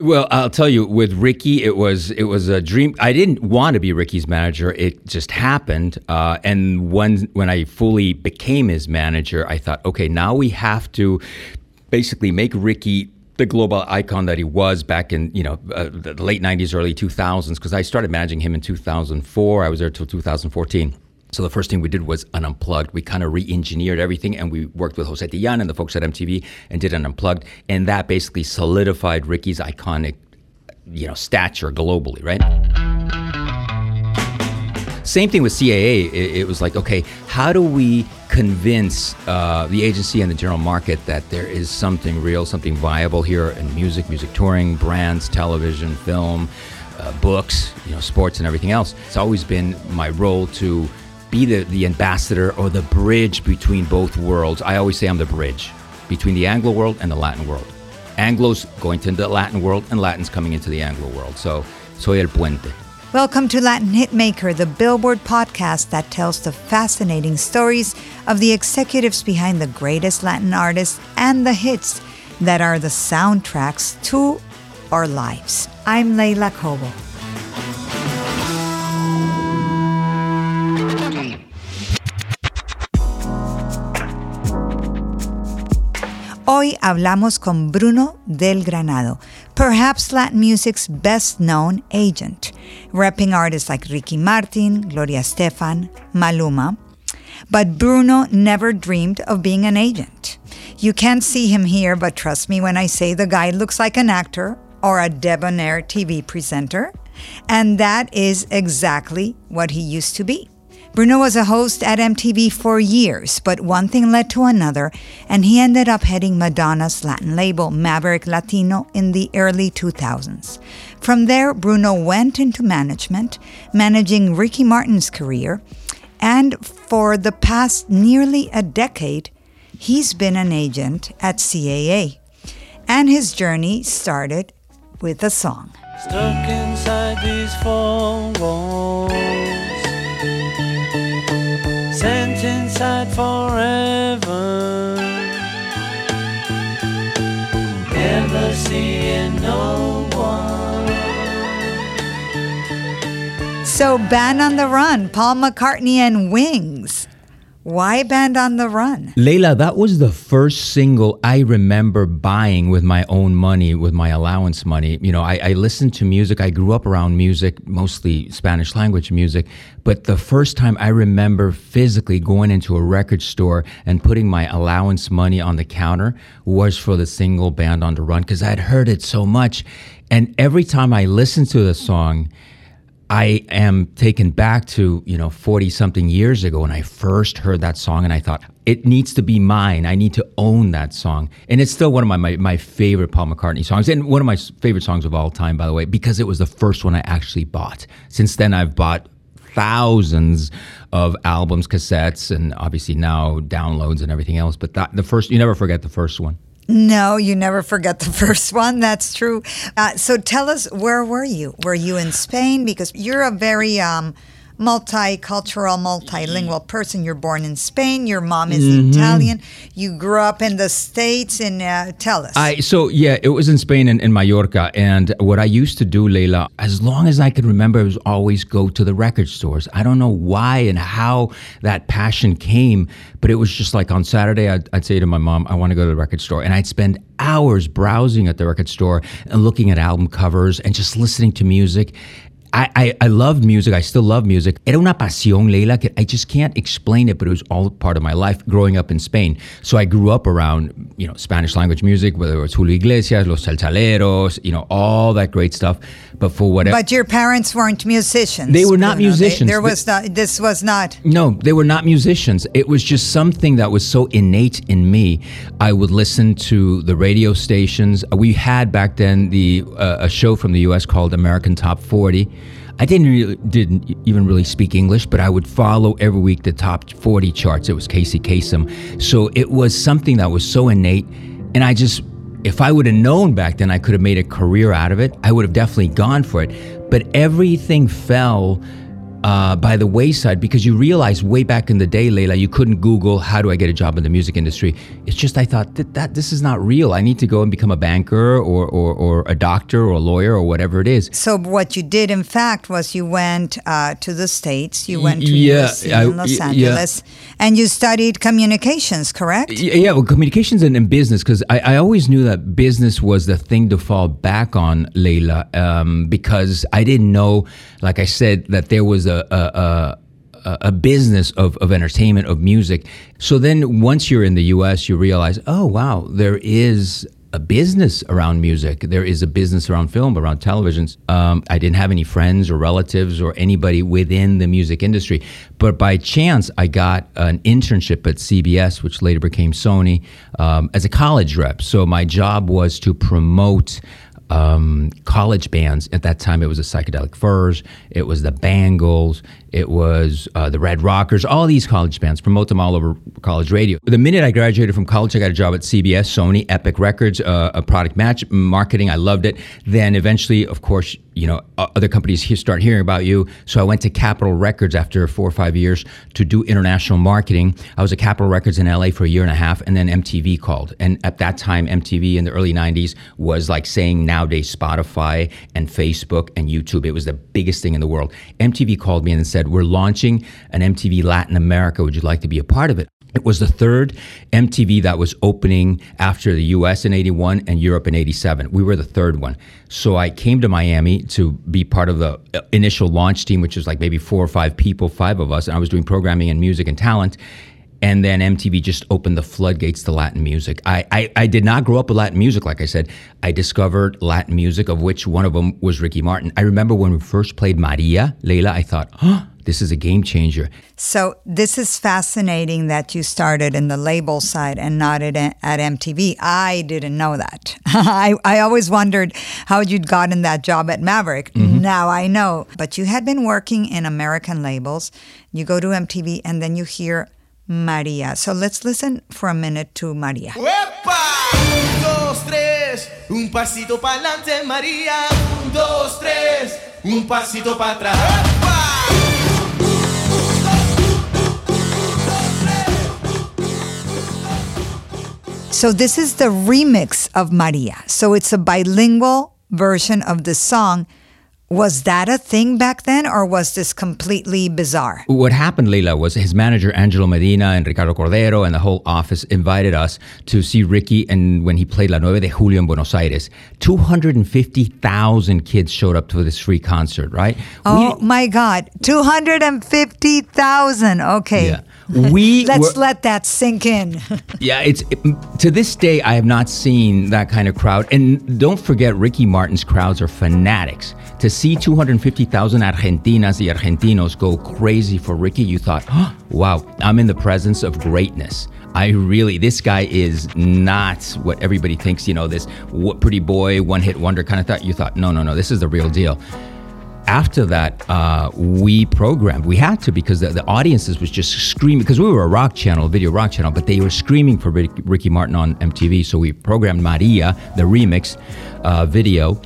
Well, I'll tell you, with Ricky, it was it was a dream. I didn't want to be Ricky's manager; it just happened. Uh, and when when I fully became his manager, I thought, okay, now we have to basically make Ricky the global icon that he was back in you know uh, the late '90s, early 2000s. Because I started managing him in 2004. I was there till 2014. So the first thing we did was an unplugged. We kind of re-engineered everything, and we worked with Jose Tillan and the folks at MTV and did an unplugged, and that basically solidified Ricky's iconic, you know, stature globally, right? Same thing with CAA. It, it was like, okay, how do we convince uh, the agency and the general market that there is something real, something viable here in music, music touring, brands, television, film, uh, books, you know, sports, and everything else? It's always been my role to be the, the ambassador or the bridge between both worlds. I always say I'm the bridge between the Anglo world and the Latin world. Anglo's going to the Latin world, and Latin's coming into the Anglo world. So, soy el puente. Welcome to Latin Hitmaker, the Billboard podcast that tells the fascinating stories of the executives behind the greatest Latin artists and the hits that are the soundtracks to our lives. I'm Leila Cobo. Hoy hablamos con Bruno del Granado, perhaps Latin music's best known agent, repping artists like Ricky Martin, Gloria Estefan, Maluma. But Bruno never dreamed of being an agent. You can't see him here, but trust me when I say the guy looks like an actor or a debonair TV presenter. And that is exactly what he used to be. Bruno was a host at MTV for years, but one thing led to another, and he ended up heading Madonna's Latin label, Maverick Latino, in the early 2000s. From there, Bruno went into management, managing Ricky Martin's career, and for the past nearly a decade, he's been an agent at CAA. And his journey started with a song. Stuck inside these four walls sent inside forever. Never seeing no one. So, Band on the Run, Paul McCartney and Wings. Why Band on the Run? Leila, that was the first single I remember buying with my own money, with my allowance money. You know, I, I, listened to music. I grew up around music, mostly Spanish language music. But the first time I remember physically going into a record store and putting my allowance money on the counter was for the single Band on the Run because I'd heard it so much. And every time I listened to the song, I am taken back to, you know, 40 something years ago when I first heard that song and I thought, it needs to be mine. I need to own that song. And it's still one of my, my, my, favorite Paul McCartney songs and one of my favorite songs of all time, by the way, because it was the first one I actually bought. Since then, I've bought thousands of albums, cassettes, and obviously now downloads and everything else. But that, the first, you never forget the first one. No, you never forget the first one. That's true. Uh, so tell us, where were you? Were you in Spain? Because you're a very um, multicultural, multilingual person. You're born in Spain. Your mom is mm-hmm. Italian. You grew up in the States. And uh, tell us. I so yeah, it was in Spain and in, in Mallorca. And what I used to do, Leila, as long as I can remember, was always go to the record stores. I don't know why and how that passion came, but it was just like on Saturday, I'd, I'd say to my mom, "I want to go to the record store," and I'd spend hours browsing at the record store and looking at album covers and just listening to music. I, I, I loved music. I still love music. Era una pasión, Leila, I just can't explain it, but it was all part of my life growing up in Spain. So I grew up around, you know, Spanish language music, whether it was Julio Iglesias, Los Chalchaleros, you know, all that great stuff. But for whatever. But your parents weren't musicians. They were not musicians. They, there was not, this was not. No, they were not musicians. It was just something that was so innate in me. I would listen to the radio stations. We had back then the uh, a show from the U.S. called American Top 40 I didn't really, didn't even really speak English, but I would follow every week the top 40 charts. It was Casey Kasem. So it was something that was so innate. And I just, if I would have known back then I could have made a career out of it, I would have definitely gone for it. But everything fell uh, by the wayside because you realize way back in the day, Leila, you couldn't Google how do I get a job in the music industry. It's just I thought that, that this is not real. I need to go and become a banker or, or, or a doctor or a lawyer or whatever it is. So what you did, in fact, was you went uh, to the states. You went to Yeah, I- in Los y- yeah. Angeles, and you studied communications. Correct? Yeah, well, communications and, and business, because I, I always knew that business was the thing to fall back on, Leila, um, because I didn't know, like I said, that there was a, a, a a a business of, of entertainment, of music. So then once you're in the US, you realize, oh, wow, there is a business around music. There is a business around film, around televisions. Um, I didn't have any friends or relatives or anybody within the music industry. But by chance, I got an internship at CBS, which later became Sony, um, as a college rep. So my job was to promote um, college bands. At that time, it was the Psychedelic Furs, it was the Bangles, it was uh, the Red Rockers, all these college bands, promote them all over college radio. The minute I graduated from college, I got a job at CBS, Sony, Epic Records, uh, a product match marketing. I loved it. Then eventually, of course, you know, other companies start hearing about you. So I went to Capitol Records after four or five years to do international marketing. I was at Capitol Records in LA for a year and a half, and then MTV called. And at that time, MTV in the early 90s was like saying nowadays Spotify and Facebook and YouTube. It was the biggest thing in the world. MTV called me and said, We're launching an MTV Latin America. Would you like to be a part of it? It was the third MTV that was opening after the US in 81 and Europe in 87. We were the third one. So I came to Miami to be part of the uh, initial launch team, which was like maybe four or five people, five of us. And I was doing programming and music and talent. And then MTV just opened the floodgates to Latin music. I, I, I did not grow up with Latin music, like I said. I discovered Latin music, of which one of them was Ricky Martin. I remember when we first played Maria, Leila, I thought, oh, this is a game changer. So this is fascinating that you started in the label side and not at, at MTV. I didn't know that. I, I always wondered how you'd gotten that job at Maverick. Mm-hmm. Now I know. But you had been working in American labels. You go to MTV and then you hear Maria. So let's listen for a minute to Maria. ¡Uepa! Un, dos, tres, un pasito para adelante, María. Un, dos, tres, un pasito para atrás. So this is the remix of Maria. So it's a bilingual version of the song. Was that a thing back then, or was this completely bizarre? What happened, Leila, was his manager Angelo Medina and Ricardo Cordero and the whole office invited us to see Ricky. And when he played La Nueve de Julio in Buenos Aires, two hundred and fifty thousand kids showed up to this free concert. Right? Oh my God, two hundred and fifty thousand. Okay, Yeah. We let's were- let that sink in. Yeah, it's it, to this day I have not seen that kind of crowd. And don't forget, Ricky Martin's crowds are fanatics. To see 250,000 Argentinas y Argentinos go crazy for Ricky, you thought, oh, wow, I'm in the presence of greatness. I really, this guy is not what everybody thinks. You know, this what pretty boy, one hit wonder kind of thought. You thought, no, no, no, this is the real deal after that, uh, we programmed. We had to because the, the audiences was just screaming because we were a rock channel, video rock channel, but they were screaming for Rick, Ricky Martin on MTV. So we programmed Maria, the remix uh, video,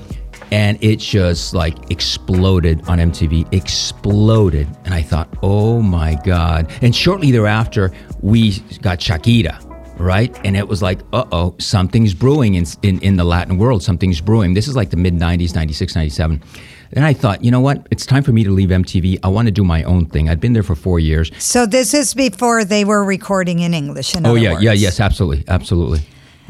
and it just like exploded on MTV, exploded. And I thought, oh my God. And shortly thereafter, we got Shakira right? And it was like, uh oh, something's brewing in, in, in the Latin world. Something's brewing. This is like the mid 90s, 96, 97. Then I thought, you know what? It's time for me to leave MTV. I want to do my own thing. I'd been there for four years. so this is before they were recording in English. In oh, yeah, yeah, yes, absolutely. Absolutely.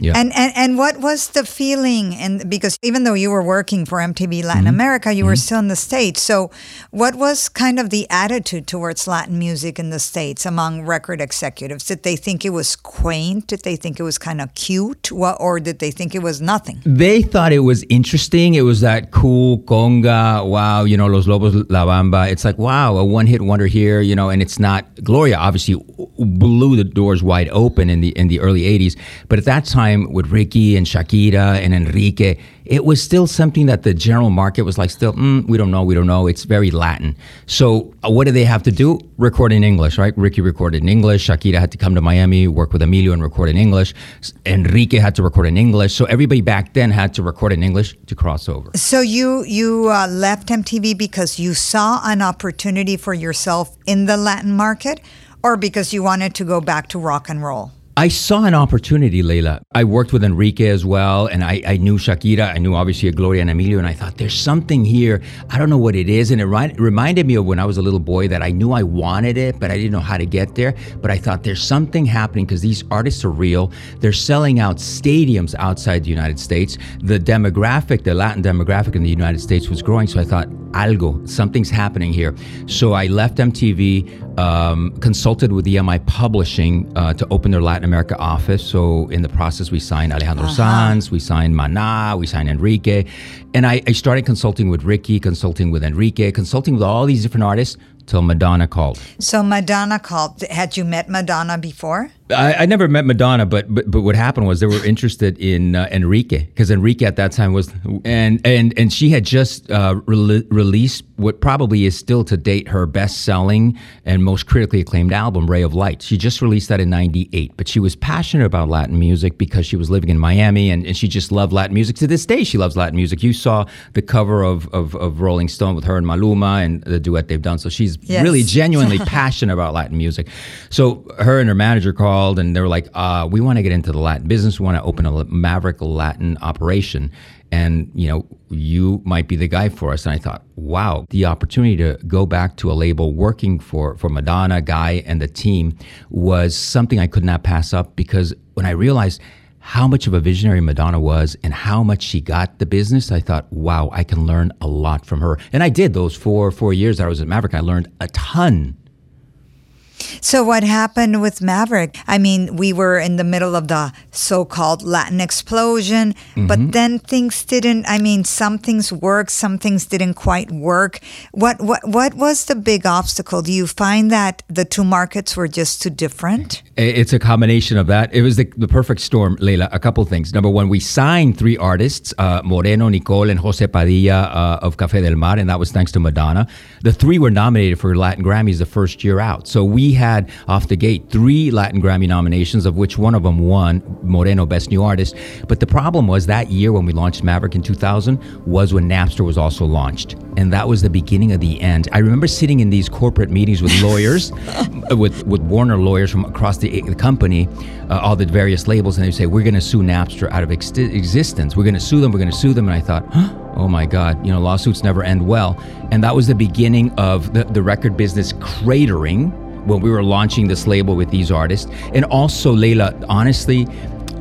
Yeah. And, and and what was the feeling? And because even though you were working for MTV Latin Mm-hmm. America, you were still in the states. So, what was kind of the attitude towards Latin music in the states among record executives? Did they think it was quaint? Did they think it was kind of cute? What, or did they think it was nothing? they thought it was interesting. It was that cool conga. Wow, you know, Los Lobos La Bamba. It's like, wow, a one hit wonder here, you know, and it's not Gloria obviously blew the doors wide open in the in the early 80s, but at that time time with Ricky and Shakira and Enrique, it was still something that the general market was like, still, mm, we don't know, we don't know. It's very Latin. So uh, what did they have to do? Record in English, right? Ricky recorded in English. Shakira had to come to Miami, work with Emilio and record in English. Enrique had to record in English. So everybody back then had to record in English to cross over. So you you uh, left MTV because you saw an opportunity for yourself in the Latin market, or because you wanted to go back to rock and roll? I saw an opportunity, Leila. I worked with Enrique as well, and I, I knew Shakira. I knew obviously Gloria and Emilio, and I thought there's something here. I don't know what it is, and it ri- reminded me of when I was a little boy that I knew I wanted it, but I didn't know how to get there. But I thought there's something happening because these artists are real. They're selling out stadiums outside the United States. The demographic, the Latin demographic in the United States was growing, so I thought algo, something's happening here. So I left MTV, um, consulted with EMI Publishing uh, to open their Latin America office. So in the process, we signed Alejandro uh-huh. Sanz, we signed Mana, we signed Enrique, and I, I started consulting with Ricky, consulting with Enrique, consulting with all these different artists till Madonna called. So Madonna called. Had you met Madonna before? I, I never met Madonna, but, but but what happened was they were interested in uh, Enrique because Enrique at that time was and and and she had just uh, rele- released what probably is still to date her best selling and most critically acclaimed album, Ray of Light. She just released that in '98, but she was passionate about Latin music because she was living in Miami and, and she just loved Latin music. To this day, she loves Latin music. You saw the cover of of, of Rolling Stone with her and Maluma and the duet they've done. So she's Yes. really genuinely passionate about Latin music. So her and her manager called and they were like, uh, we want to get into the Latin business. We want to open a Maverick Latin operation. And, you know, you might be the guy for us. And I thought, wow, the opportunity to go back to a label working for, for Madonna, Guy, and the team was something I could not pass up because when I realized how much of a visionary Madonna was and how much she got the business, I thought, wow, I can learn a lot from her. And I did those four four years that I was at Maverick. I learned a ton. So what happened with Maverick? I mean, we were in the middle of the so-called Latin explosion, Mm-hmm. but then things didn't. I mean, some things worked, some things didn't quite work. What what what was the big obstacle? Do you find that the two markets were just too different? It's a combination of that. It was the, the perfect storm, Leila. A couple things. Number one, we signed three artists, uh, Moreno, Nicole, and Jose Padilla uh, of Café del Mar, and that was thanks to Madonna. The three were nominated for Latin Grammys the first year out. So we had, off the gate, three Latin Grammy nominations, of which one of them won, Moreno Best New Artist. But the problem was that year when we launched Maverick in 2000 was when Napster was also launched. And that was the beginning of the end. I remember sitting in these corporate meetings with lawyers, with, with Warner lawyers from across the, the company, uh, all the various labels, and they say, We're going to sue Napster out of ex- existence. We're going to sue them. We're going to sue them. And I thought, huh? Oh my God, you know, lawsuits never end well. And that was the beginning of the, the record business cratering when we were launching this label with these artists. And also, Leila, honestly,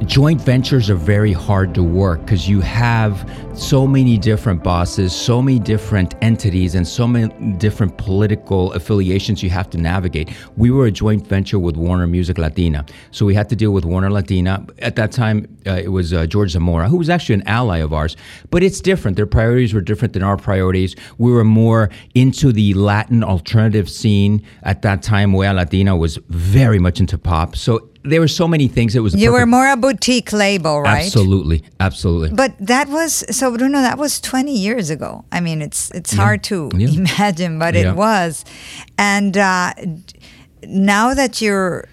joint ventures are very hard to work because you have so many different bosses, so many different entities, and so many different political affiliations you have to navigate. We were a joint venture with Warner Music Latina, so we had to deal with Warner Latina. At that time, uh, it was uh, George Zamora, who was actually an ally of ours, but it's different. Their priorities were different than our priorities. We were more into the Latin alternative scene. At that time, Wea Latina was very much into pop. So there were so many things. It was You were more a boutique label, right? Absolutely, absolutely. But that was so Bruno. That was twenty years ago. I mean, it's it's hard to Yeah. imagine, but Yeah. it was. And uh, now that you're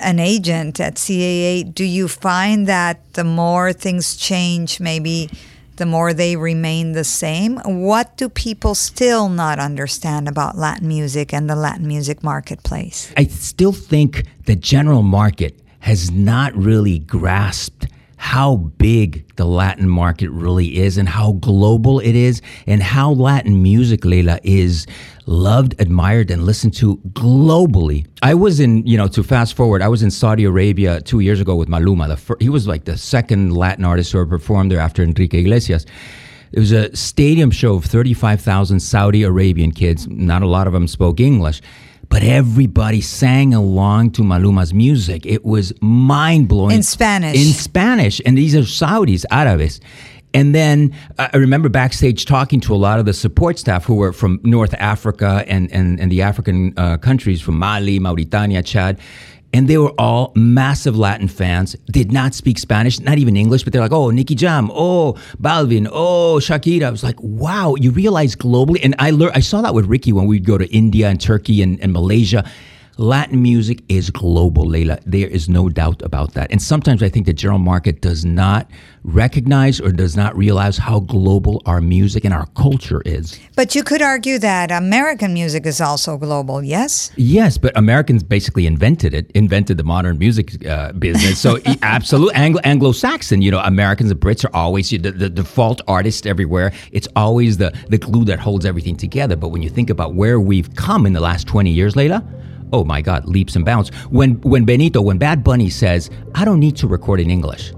an agent at CAA, do you find that the more things change, maybe the more they remain the same? What do people still not understand about Latin music and the Latin music marketplace? I still think the general market has not really grasped how big the Latin market really is and how global it is and how Latin music, Leila, is loved, admired, and listened to globally. I was in, you know, to fast forward, I was in Saudi Arabia two years ago with Maluma. The fir- he was like the second Latin artist who ever performed there after Enrique Iglesias. It was a stadium show of 35,000 Saudi Arabian kids. Not a lot of them spoke English, but everybody sang along to Maluma's music. It was mind blowing. In Spanish. In Spanish. And these are Saudis, Árabes. And then uh, I remember backstage talking to a lot of the support staff who were from North Africa and, and, and the African uh, countries, from Mali, Mauritania, Chad. And they were all massive Latin fans. Did not speak Spanish, not even English, but they're like, "Oh, Nicky Jam, oh, Balvin, oh, Shakira." I was like, "Wow!" You realize globally, and I learned, I saw that with Ricky when we'd go to India and Turkey and, and Malaysia. Latin music is global, Leila. There is no doubt about that. And sometimes I think the general market does not recognize or does not realize how global our music and our culture is. But you could argue that American music is also global, yes? Yes, but Americans basically invented it, invented the modern music uh, business. So, absolute Anglo- Anglo-Saxon, you know, Americans and Brits are always the, the default artist everywhere. It's always the, the glue that holds everything together. But when you think about where we've come in the last 20 years, Leila, oh my God, leaps and bounds. When when Benito, when Bad Bunny says, I don't need to record in English,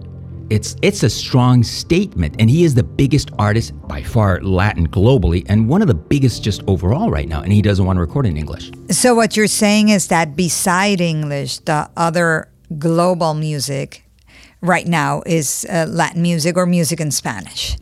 it's it's a strong statement. And he is the biggest artist by far Latin globally and one of the biggest just overall right now. And he doesn't want to record in English. So what you're saying is that beside English, the other global music right now is uh, Latin music or music in Spanish.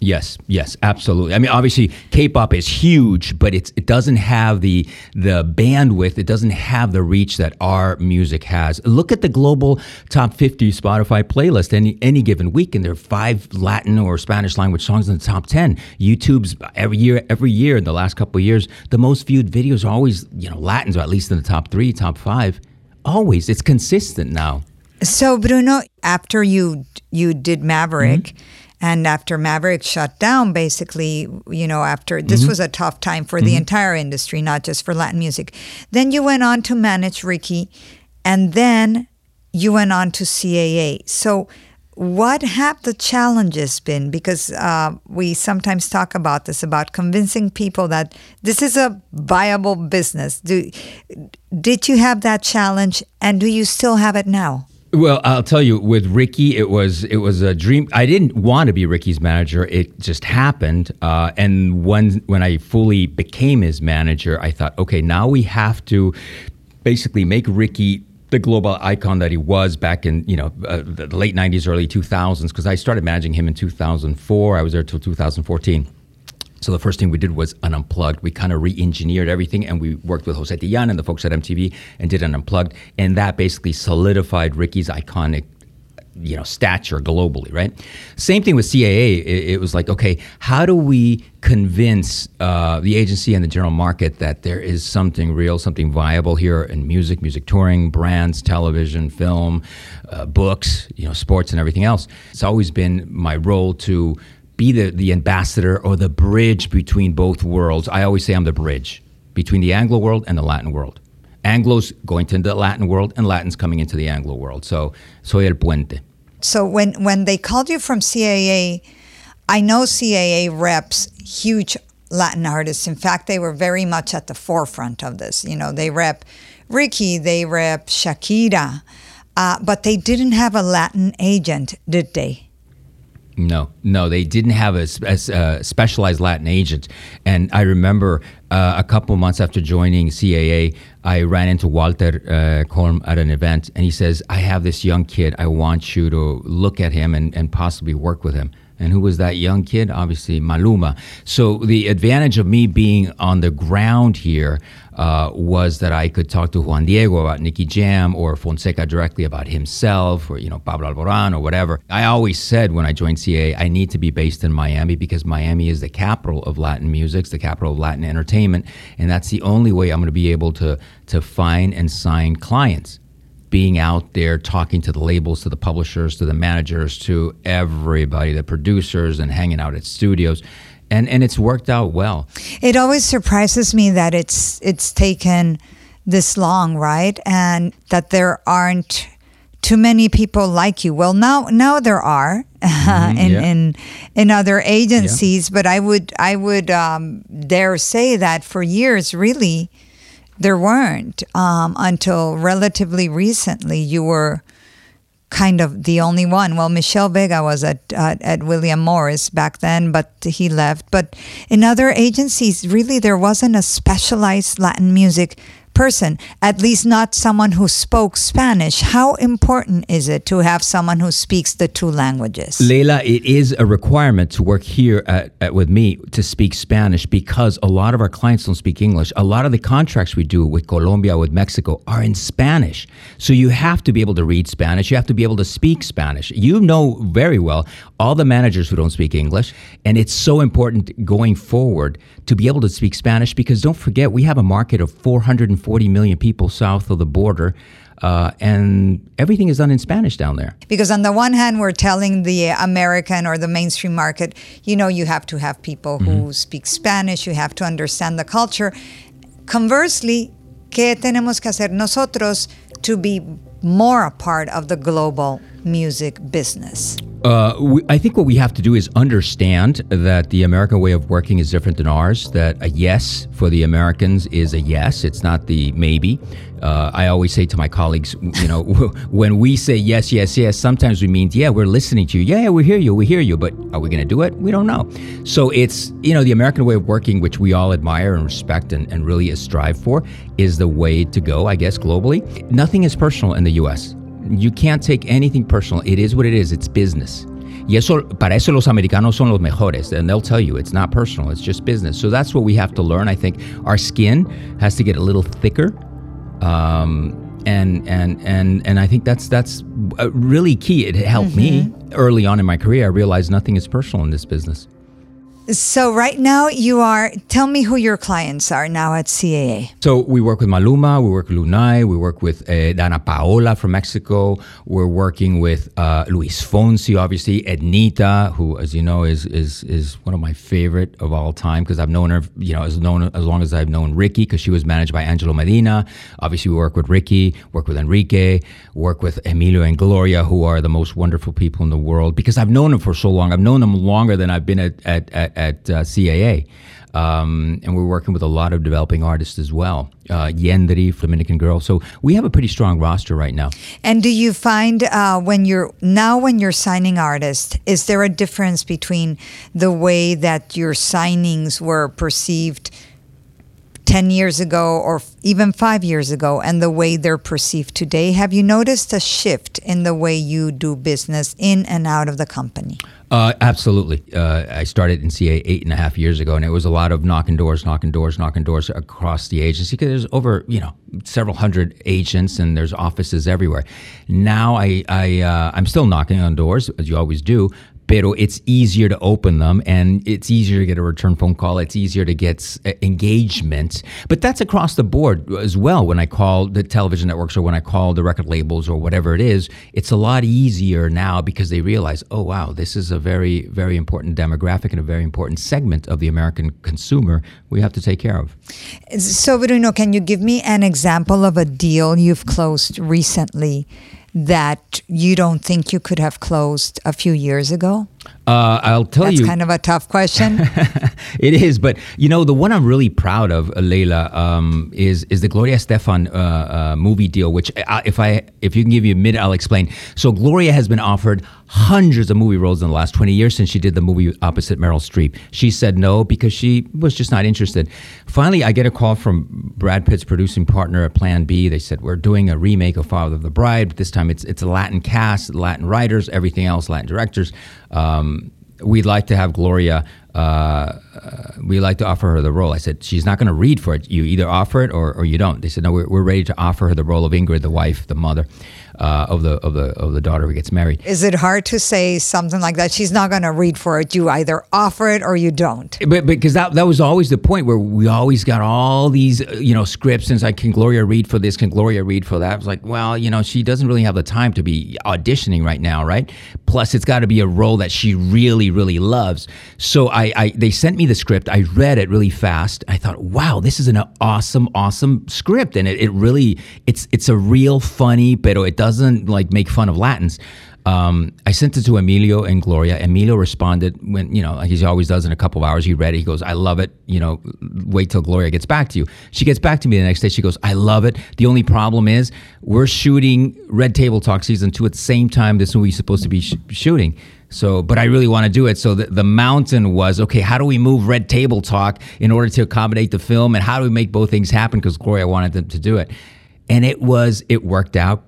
Yes, yes, absolutely. I mean, obviously, K-pop is huge, but it's it doesn't have the the bandwidth. It doesn't have the reach that our music has. Look at the global top fifty Spotify playlist any any given week, and there are five Latin or Spanish language songs in the top ten. YouTube's every year, every year in the last couple of years, the most viewed videos are always you know Latins, or at least in the top three, top five. Always, it's consistent now. So Bruno, after you you did Maverick. Mm-hmm and after Maverick shut down, basically, you know, after this mm-hmm. was a tough time for mm-hmm. the entire industry, not just for Latin music. Then you went on to manage Ricky, and then you went on to CAA. So, what have the challenges been? Because uh, we sometimes talk about this about convincing people that this is a viable business. Do, did you have that challenge, and do you still have it now? Well, I'll tell you, with Ricky, it was it was a dream. I didn't want to be Ricky's manager; it just happened. Uh, and when when I fully became his manager, I thought, okay, now we have to basically make Ricky the global icon that he was back in you know uh, the late '90s, early 2000s. Because I started managing him in 2004. I was there till 2014. So the first thing we did was an unplugged. We kind of re-engineered everything, and we worked with Jose Tillan and the folks at MTV and did an unplugged, and that basically solidified Ricky's iconic you know stature globally right? Same thing with caa it, it was like okay how do we convince uh, the agency and the general market that there is something real something viable here in music music touring brands television film uh, books you know sports and everything else? It's always been my role to be the, the ambassador or the bridge between both worlds. I always say I'm the bridge between the Anglo world and the Latin world. Anglo's going to the Latin world and Latin's coming into the Anglo world. So, soy el puente. So when, when they called you from CAA, I know CAA reps huge Latin artists. In fact, they were very much at the forefront of this. You know, they rep Ricky, they rep Shakira, uh, but they didn't have a Latin agent, did they? No, no, they didn't have a, a, a specialized Latin agent. And I remember uh, a couple months after joining CAA, I ran into Walter uh, Kolm at an event, and he says, "I have this young kid. I want you to look at him and, and possibly work with him." And who was that young kid? Obviously, Maluma. So the advantage of me being on the ground here uh, was that I could talk to Juan Diego about Nicky Jam or Fonseca directly about himself or, you know, Pablo Alboran or whatever. I always said when I joined CA, I need to be based in Miami because Miami is the capital of Latin music, it's the capital of Latin entertainment. And that's the only way I'm going to be able to, to find and sign clients being out there talking to the labels, to the publishers, to the managers, to everybody, the producers, and hanging out at studios. And, and it's worked out well. It always surprises me that it's it's taken this long, right? And that there aren't too many people like you. Well, now now there are mm-hmm, in, yeah. in in other agencies, yeah. but I would I would um, dare say that for years, really, there weren't um, until relatively recently. You were kind of the only one. Well, Michel Vega was at uh, at William Morris back then, but he left. But in other agencies, really, there wasn't a specialized Latin music person, at least not someone who spoke Spanish. How important is it to have someone who speaks the two languages? Leila, it is a requirement to work here at, at, with me to speak Spanish because a lot of our clients don't speak English. A lot of the contracts we do with Colombia, with Mexico, are in Spanish. So you have to be able to read Spanish. You have to be able to speak Spanish. You know very well all the managers who don't speak English, and it's so important going forward to be able to speak Spanish because don't forget we have a market of 440 million people south of the border. Uh, and everything is done in Spanish down there. Because on the one hand, we're telling the American or the mainstream market, you know, you have to have people who Mm-hmm. speak Spanish, you have to understand the culture. Conversely, ¿qué tenemos que hacer nosotros to be more a part of the global music business? Uh, we, I think what we have to do is understand that the American way of working is different than ours. That a yes for the Americans is a yes; it's not the maybe. Uh, I always say to my colleagues, you know, when we say yes, yes, yes, sometimes we mean yeah, we're listening to you. Yeah, yeah, we hear you, we hear you. But are we going to do it? We don't know. So it's you know the American way of working, which we all admire and respect and, and really strive for, is the way to go. I guess globally, nothing is personal in the U.S. You can't take anything personal. It is what it is. It's business. Y eso, para eso los americanos son los mejores. And they'll tell you it's not personal, it's just business. So that's what we have to learn. I think our skin has to get a little thicker. Um, and, and, and, and I think that's, that's uh, really key. It helped me early on in my career. I realized nothing is personal in this business. So right now you are tell me who your clients are now at CAA. So we work with Maluma, we work with Lunay, we work with uh, Danna Paola from Mexico. We're working with uh, Luis Fonsi, obviously Ednita, who, as you know, is is is one of my favorite of all time because I've known her, you know, as known as long as I've known Ricky because she was managed by Angelo Medina. Obviously, we work with Ricky, work with Enrique, work with Emilio and Gloria, who are the most wonderful people in the world because I've known them for so long. I've known them longer than I've been at at at, at uh, CAA. Um, and we're working with a lot of developing artists as well. Uh, Yendry, Dominican Girl. So we have a pretty strong roster right now. And do you find uh, when you're now when you're signing artists, is there a difference between the way that your signings were perceived 10 years ago or even five years ago and the way they're perceived today? Have you noticed a shift in the way you do business in and out of the company? Uh, absolutely. Uh, I started in CA eight and a half years ago, and it was a lot of knocking doors, knocking doors, knocking doors across the agency because there's over you know several hundred agents and there's offices everywhere. Now I I uh, I'm still knocking on doors as you always do. Pero it's easier to open them and it's easier to get a return phone call. It's easier to get engagement. But that's across the board as well. When I call the television networks or when I call the record labels or whatever it is, it's a lot easier now because they realize, oh, wow, this is a very, very important demographic and a very important segment of the American consumer we have to take care of. So, Bruno, can you give me an example of a deal you've closed recently that you don't think you could have closed a few years ago? Uh, I'll tell That's you. That's kind of a tough question. it is, but you know the one I'm really proud of, uh, Leila, um, is is the Gloria Estefan uh, uh, movie deal. Which, I, if I if you can give me a minute, I'll explain. So Gloria has been offered hundreds of movie roles in the last 20 years since she did the movie opposite Meryl Streep. She said no because she was just not interested. Finally, I get a call from Brad Pitt's producing partner at Plan B. They said we're doing a remake of Father of the Bride. But this time it's it's a Latin cast, Latin writers, everything else, Latin directors. Um, we'd like to have Gloria. Uh, uh, we'd like to offer her the role. I said she's not going to read for it. You either offer it or, or you don't. They said no. We're, we're ready to offer her the role of Ingrid, the wife, the mother uh, of the of the of the daughter who gets married. Is it hard to say something like that? She's not going to read for it. You either offer it or you don't. But because that that was always the point where we always got all these uh, you know scripts and like can Gloria read for this? Can Gloria read for that? I was like, well, you know, she doesn't really have the time to be auditioning right now, right? Plus, it's got to be a role that she really really loves. So I, I they sent me the script. I read it really fast. I thought, wow, this is an awesome awesome script, and it, it really it's it's a real funny, but it doesn't like make fun of Latins. Um, I sent it to Emilio and Gloria. Emilio responded when, you know, like he always does in a couple of hours. He read it. He goes, I love it. You know, wait till Gloria gets back to you. She gets back to me the next day. She goes, I love it. The only problem is we're shooting Red Table Talk season two at the same time this movie's supposed to be sh- shooting. So, but I really want to do it. So the, the mountain was okay. How do we move Red Table Talk in order to accommodate the film, and how do we make both things happen? Because Gloria wanted them to do it, and it was it worked out.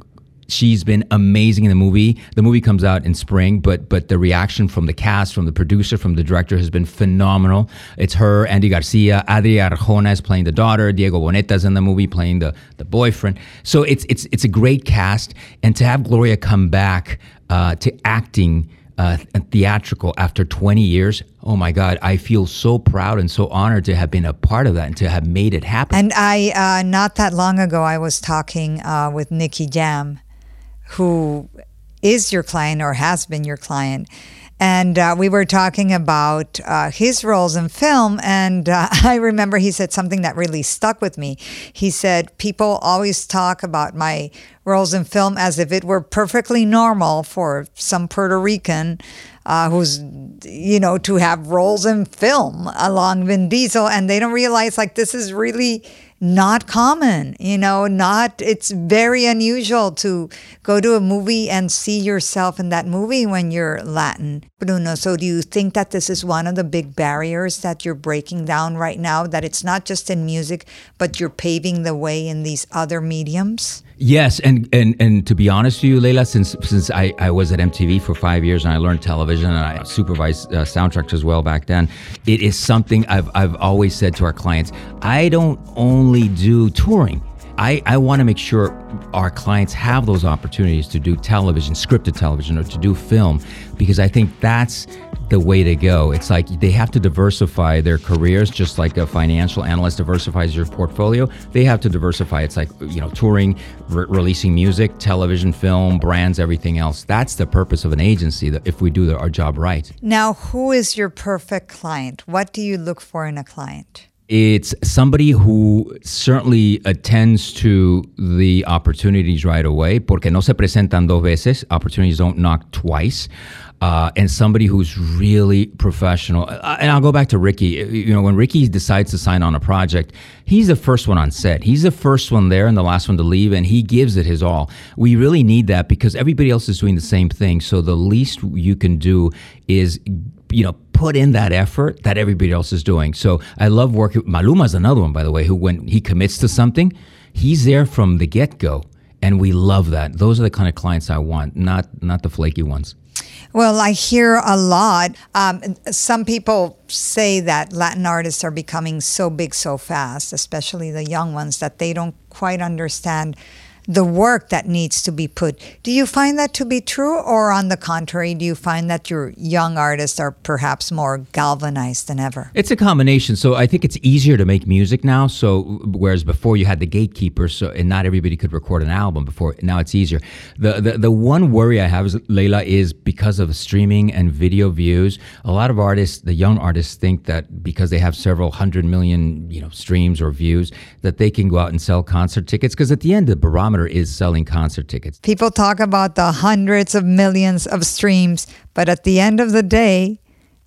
She's been amazing in the movie. The movie comes out in spring, but but the reaction from the cast, from the producer, from the director has been phenomenal. It's her, Andy Garcia, Adria Arjona is playing the daughter, Diego Boneta's in the movie playing the the boyfriend. So it's it's it's a great cast, and to have Gloria come back uh, to acting uh, theatrical after 20 years. Oh my God, I feel so proud and so honored to have been a part of that and to have made it happen. And I, uh, not that long ago, I was talking uh, with Nicky Jam, who is your client or has been your client. And uh, we were talking about uh, his roles in film. And uh, I remember he said something that really stuck with me. He said, People always talk about my roles in film as if it were perfectly normal for some Puerto Rican uh, who's, you know, to have roles in film along Vin Diesel. And they don't realize, like, this is really not common, you know, not, it's very unusual to go to a movie and see yourself in that movie when you're Latin. Bruno, so do you think that this is one of the big barriers that you're breaking down right now? That it's not just in music, but you're paving the way in these other mediums? Yes, and, and and to be honest with you, Leila, since since I, I was at MTV for five years and I learned television and I supervised uh, soundtracks as well back then, it is something I've I've always said to our clients. I don't only do touring. I, I want to make sure our clients have those opportunities to do television, scripted television, or to do film, because I think that's the way to go. It's like they have to diversify their careers, just like a financial analyst diversifies your portfolio. They have to diversify. It's like, you know, touring, re- releasing music, television, film, brands, everything else. That's the purpose of an agency that if we do the, our job right. Now, who is your perfect client? What do you look for in a client? It's somebody who certainly attends to the opportunities right away, porque no se presentan dos veces. Opportunities don't knock twice. Uh, and somebody who's really professional. Uh, and I'll go back to Ricky. You know, when Ricky decides to sign on a project, he's the first one on set. He's the first one there and the last one to leave, and he gives it his all. We really need that because everybody else is doing the same thing. So the least you can do is, you know, put in that effort that everybody else is doing. So I love working. Maluma's another one, by the way, who when he commits to something, he's there from the get go, and we love that. Those are the kind of clients I want, not not the flaky ones. Well, I hear a lot. Um, some people say that Latin artists are becoming so big so fast, especially the young ones, that they don't quite understand the work that needs to be put. Do you find that to be true, or on the contrary, do you find that your young artists are perhaps more galvanized than ever? It's a combination. So I think it's easier to make music now. So whereas before you had the gatekeepers, so and not everybody could record an album before. Now it's easier. The the, the one worry I have is Leila is because of streaming and video views. A lot of artists, the young artists, think that because they have several hundred million you know streams or views, that they can go out and sell concert tickets. Because at the end, the barometer is selling concert tickets. People talk about the hundreds of millions of streams, but at the end of the day,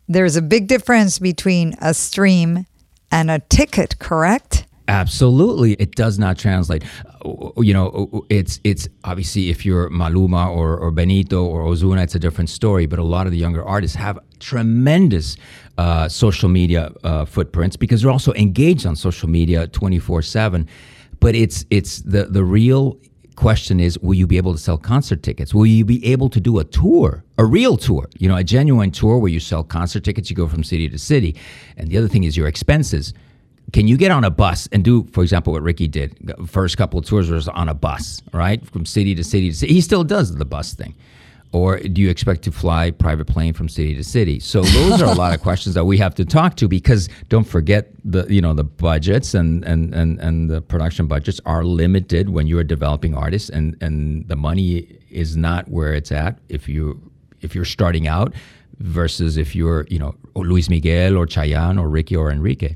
there's a big difference between a stream and a ticket, correct? Absolutely, it does not translate. Uh, You know, it's it's obviously if you're Maluma or, or Benito or Ozuna, it's a different story. But a lot of the younger artists have tremendous uh, social media uh, footprints because they're also engaged on social media 24 seven. But it's it's the the real question is will you be able to sell concert tickets will you be able to do a tour a real tour you know a genuine tour where you sell concert tickets you go from city to city and the other thing is your expenses can you get on a bus and do, for example, what Ricky did? First couple of tours was on a bus, right, from city to city to city. He still does the bus thing, or do you expect to fly private plane from city to city? So those are a lot of questions that we have to talk to because don't forget the you know the budgets and and and and the production budgets are limited when you're a developing artist, and and the money is not where it's at if you if you're starting out versus if you're you know Luis Miguel or Chayanne or Ricky or Enrique.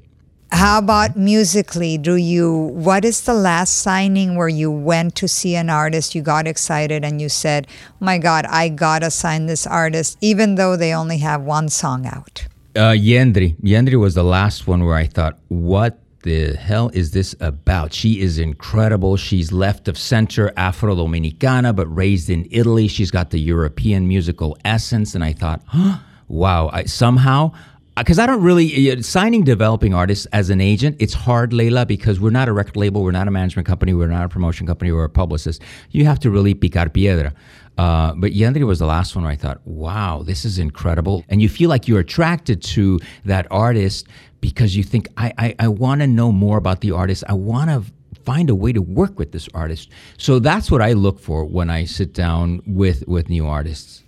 How about musically? Do you what is the last signing where you went to see an artist, you got excited and you said, oh "My god, I got to sign this artist even though they only have one song out." Uh, Yendry. Yendry was the last one where I thought, what the hell is this about? She is incredible. She's left of center, Afro Dominicana, but raised in Italy. She's got the European musical essence. And I thought, huh, wow, I, somehow, because I don't really signing developing artists as an agent. It's hard, Leila, because we're not a record label, we're not a management company, we're not a promotion company, we're a publicist. You have to really picar piedra. Uh, but Yendry was the last one where I thought, wow, this is incredible. And you feel like you're attracted to that artist because you think, I, I, I want to know more about the artist. I want to find a way to work with this artist. So that's what I look for when I sit down with, with new artists.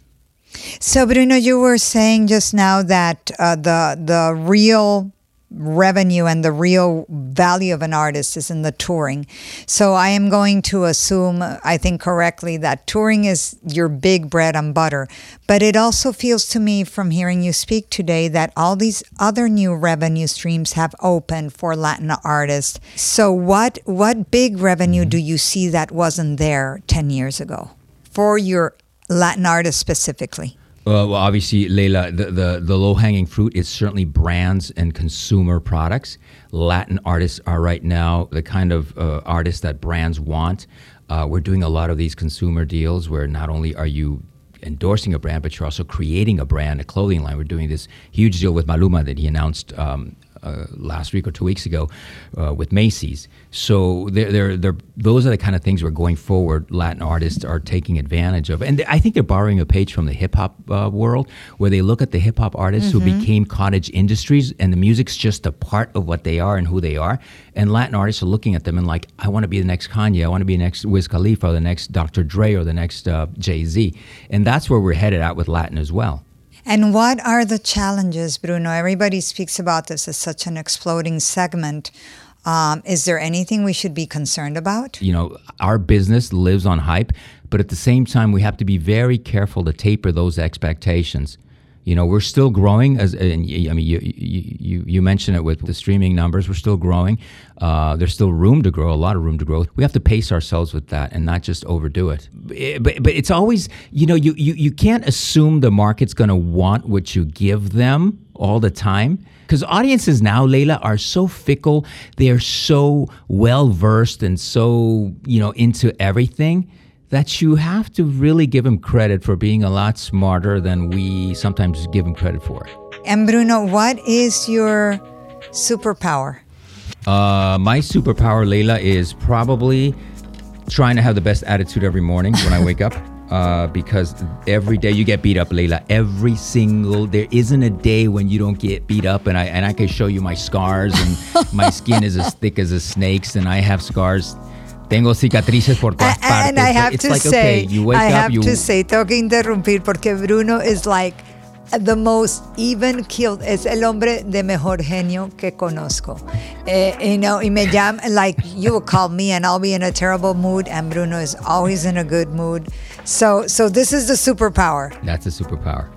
So, Bruno, you were saying just now that uh, the the real revenue and the real value of an artist is in the touring. So I am going to assume, I think correctly, that touring is your big bread and butter. But it also feels to me from hearing you speak today that all these other new revenue streams have opened for Latin artists. So what what big revenue do you see that wasn't there 10 years ago for your Latin artists specifically? Uh, well, obviously, Leila, the, the, the low hanging fruit is certainly brands and consumer products. Latin artists are right now the kind of uh, artists that brands want. Uh, we're doing a lot of these consumer deals where not only are you endorsing a brand, but you're also creating a brand, a clothing line. We're doing this huge deal with Maluma that he announced um, uh, last week or two weeks ago uh, with Macy's. So they're, they're, they're, those are the kind of things where going forward, Latin artists are taking advantage of. And I think they're borrowing a page from the hip hop uh, world where they look at the hip hop artists mm-hmm. who became cottage industries and the music's just a part of what they are and who they are. And Latin artists are looking at them and like, I want to be the next Kanye, I want to be the next Wiz Khalifa or the next Dr. Dre or the next uh, Jay Z. And that's where we're headed out with Latin as well. And what are the challenges, Bruno? Everybody speaks about this as such an exploding segment. Um, is there anything we should be concerned about? You know, our business lives on hype, but at the same time, we have to be very careful to taper those expectations. You know, we're still growing. As and I mean, you you you mentioned it with the streaming numbers. We're still growing. Uh, there's still room to grow. A lot of room to grow. We have to pace ourselves with that and not just overdo it. But but it's always you know you you, you can't assume the market's going to want what you give them all the time because audiences now Leila are so fickle they're so well versed and so you know into everything that you have to really give him credit for being a lot smarter than we sometimes give him credit for. And Bruno, what is your superpower? Uh, my superpower, Leila, is probably trying to have the best attitude every morning when I wake up. Uh, because every day you get beat up, Leila. Every single there isn't a day when you don't get beat up, and I and I can show you my scars, and my skin is as thick as a snake's, and I have scars Tengo cicatrices por todas partes. And I have it's to like, say, okay, you wake I up, have you... to say, tengo que interrumpir porque Bruno is like the most even killed. Es el hombre de mejor genio que conozco. Eh, you know, y me llama, like, you will call me and I'll be in a terrible mood, and Bruno is always in a good mood. So, so this is the superpower. That's a superpower.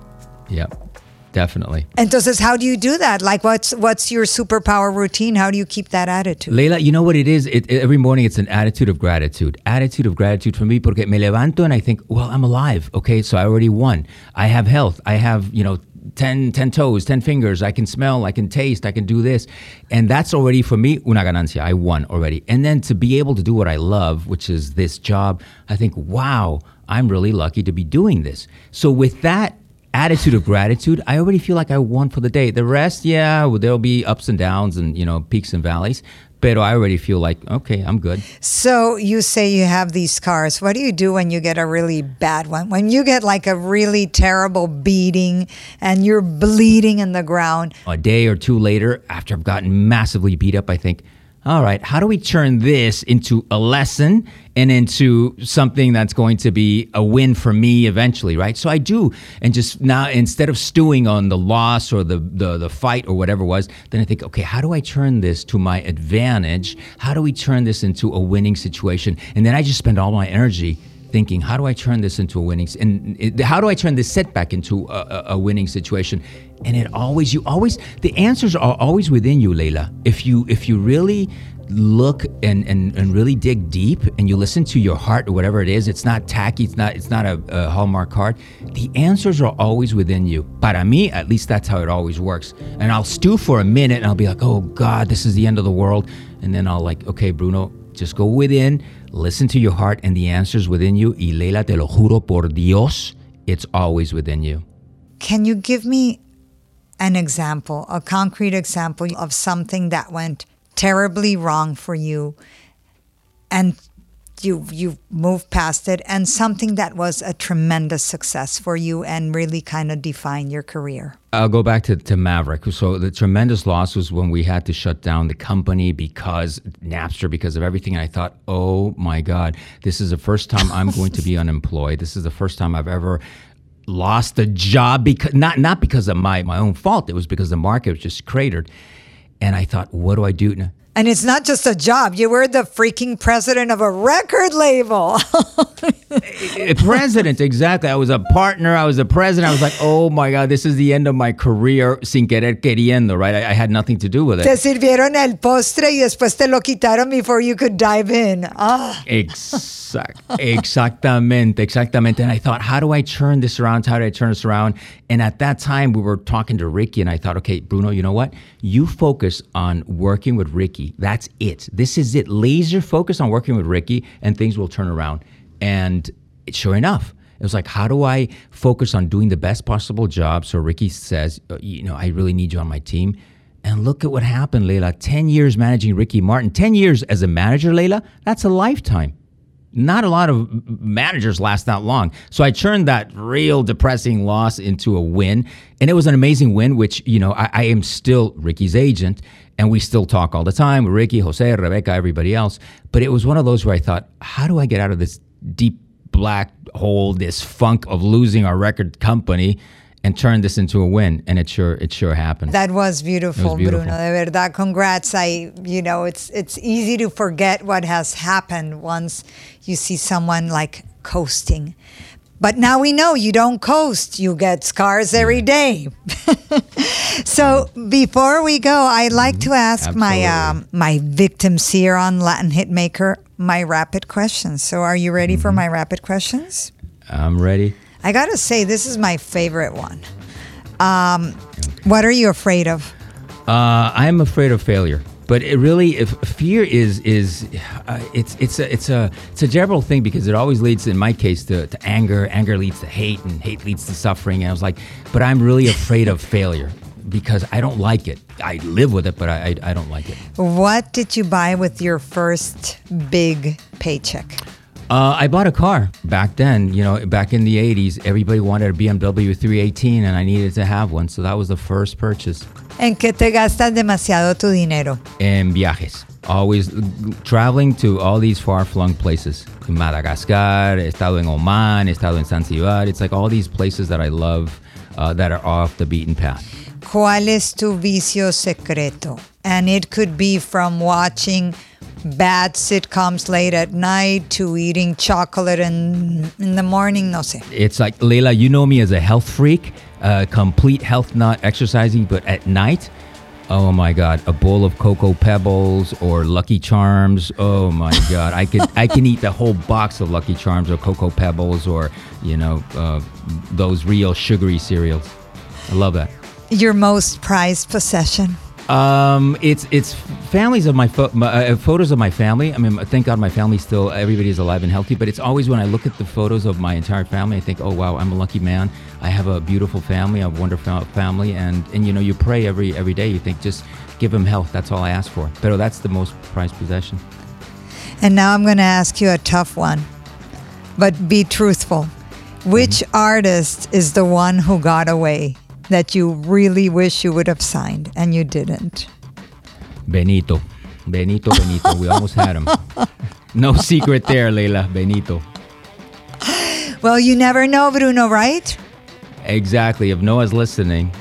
Yep. Definitely. Entonces, how do you do that? Like, what's what's your superpower routine? How do you keep that attitude? Leila, you know what it is? It, every morning, it's an attitude of gratitude. Attitude of gratitude for me, porque me levanto and I think, well, I'm alive. Okay, so I already won. I have health. I have, you know, 10, 10 toes, 10 fingers. I can smell, I can taste, I can do this. And that's already for me una ganancia. I won already. And then to be able to do what I love, which is this job, I think, wow, I'm really lucky to be doing this. So with that attitude of gratitude, I already feel like I won for the day. The rest, yeah, well, there'll be ups and downs and you know peaks and valleys. But I already feel like okay, I'm good. So you say you have these scars. What do you do when you get a really bad one? When you get like a really terrible beating and you're bleeding in the ground. A day or two later, after I've gotten massively beat up, I think, all right, how do we turn this into a lesson and into something that's going to be a win for me eventually, right? So I do, and just now instead of stewing on the loss or the the, the fight or whatever was, then I think, okay, how do I turn this to my advantage? How do we turn this into a winning situation? And then I just spend all my energy thinking, how do I turn this into a winning? And how do I turn this setback into a, a, winning situation? And it always, you always, the answers are always within you, Leila. If you if you really look and, and, and really dig deep and you listen to your heart or whatever it is it's not tacky it's not it's not a, a hallmark card the answers are always within you para me at least that's how it always works and i'll stew for a minute and i'll be like oh god this is the end of the world and then i'll like okay bruno just go within listen to your heart and the answers within you. Y leila te lo juro por dios it's always within you. Can you give me an example, a concrete example of something that went terribly wrong for you and you you moved past it and something that was a tremendous success for you and really kind of defined your career? I'll go back to, to Maverick. So the tremendous loss was when we had to shut down the company because Napster, because of everything. And I thought, oh my God, this is the first time I'm going to be unemployed. This is the first time I've ever lost a job because not not because of my my own fault. It was because the market was just cratered. And I thought, what do I do now? And it's not just a job. You were the freaking president of a record label. President, exactly. I was a partner. I was a president. I was like, oh my God, this is the end of my career sin querer queriendo, right? I, I had nothing to do with it. te sirvieron el postre y después te lo quitaron before you could dive in. Ah. Exact, exactamente, exactamente. And I thought, how do I turn this around? How do I turn this around? And at that time, we were talking to Ricky, and I thought, okay, Bruno, you know what? You focus on working with Ricky. That's it. This is it. Laser focus on working with Ricky, and things will turn around. And sure enough, it was like, how do I focus on doing the best possible job? So Ricky says, uh, you know, I really need you on my team. And look at what happened, Leila. 10 years managing Ricky Martin. 10 years as a manager, Leila, that's a lifetime. Not a lot of managers last that long. So I turned that real depressing loss into a win. And it was an amazing win, which, you know, I, I am still Ricky's agent. And we still talk all the time Ricky, Jose, Rebecca, everybody else. But it was one of those where I thought, how do I get out of this deep black hole, this funk of losing our record company and turn this into a win? And it sure, it sure happened. That was beautiful, beautiful. Bruno. De verdad, congrats. I, you know, it's it's easy to forget what has happened once you see someone like coasting. But now we know you don't coast. You get scars every day. so before we go, I'd like to ask my um, my victims here on Latin Hitmaker my rapid questions. So are you ready for my rapid questions? I'm ready. I gotta say, this is my favorite one. Um, what are you afraid of? Uh, I'm afraid of failure. But it really, if fear is is, uh, it's it's a it's a it's a general thing because it always leads, in my case, to, to anger. Anger leads to hate, and hate leads to suffering. And I was like, but I'm really afraid of failure because I don't like it. I live with it, but I I, I don't like it. What did you buy with your first big paycheck? Uh, I bought a car back then. You know, back in the '80s, everybody wanted a BMW 318, and I needed to have one, so that was the first purchase. ¿En qué te gastas demasiado tu dinero? en viajes. Always traveling to all these far-flung places. In Madagascar, he estado en Oman, he estado en Zanzibar. It's like all these places that I love uh, that are off the beaten path. ¿Cuál es tu vicio secreto? And it could be from watching bad sitcoms late at night to eating chocolate in, in the morning, no sé. It's like, Leila, you know me as a health freak, uh, complete health nut, exercising, but at night, oh my God, a bowl of Cocoa Pebbles or Lucky Charms. Oh my God, I could I can eat the whole box of Lucky Charms or Cocoa Pebbles or, you know, uh, those real sugary cereals. I love that. Your most prized possession? Um, it's it's families of my, pho- my uh, photos of my family. I mean, thank God my family still everybody's alive and healthy. But it's always when I look at the photos of my entire family, I think, oh wow, I'm a lucky man. I have a beautiful family, a wonderful family, and and you know you pray every every day. You think just give them health. That's all I ask for. But that's the most prized possession. And now I'm going to ask you a tough one, but be truthful. Which artist is the one who got away that you really wish you would have signed and you didn't? Benito, Benito, Benito. we almost had him. No secret there, Leila. Benito. Well, you never know, Bruno, right? Exactly. If Noah's listening,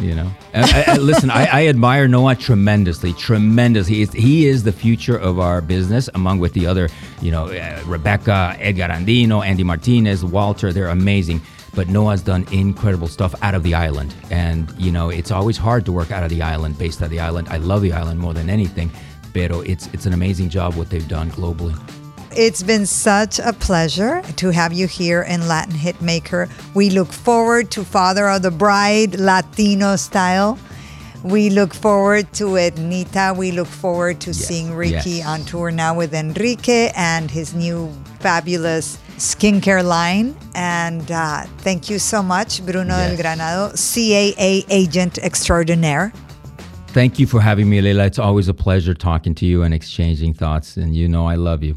You know, I, I, listen. I, I, admire Noah tremendously, tremendously. He is, he is the future of our business, among with the other, you know, uh, Rebecca, Edgar Andino, Andy Martinez, Walter. They're amazing. But Noah's done incredible stuff out of the island, and you know, it's always hard to work out of the island, based out of the island. I love the island more than anything, pero it's it's an amazing job what they've done globally. It's been such a pleasure to have you here in Latin Hitmaker. We look forward to Father of the Bride Latino style. We look forward to it, Nita. We look forward to yes, seeing Ricky yes. on tour now with Enrique and his new fabulous skincare line. And uh, thank you so much, Bruno yes. del Granado, CAA agent extraordinaire. Thank you for having me, Leila. It's always a pleasure talking to you and exchanging thoughts. And you know I love you.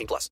18 plus.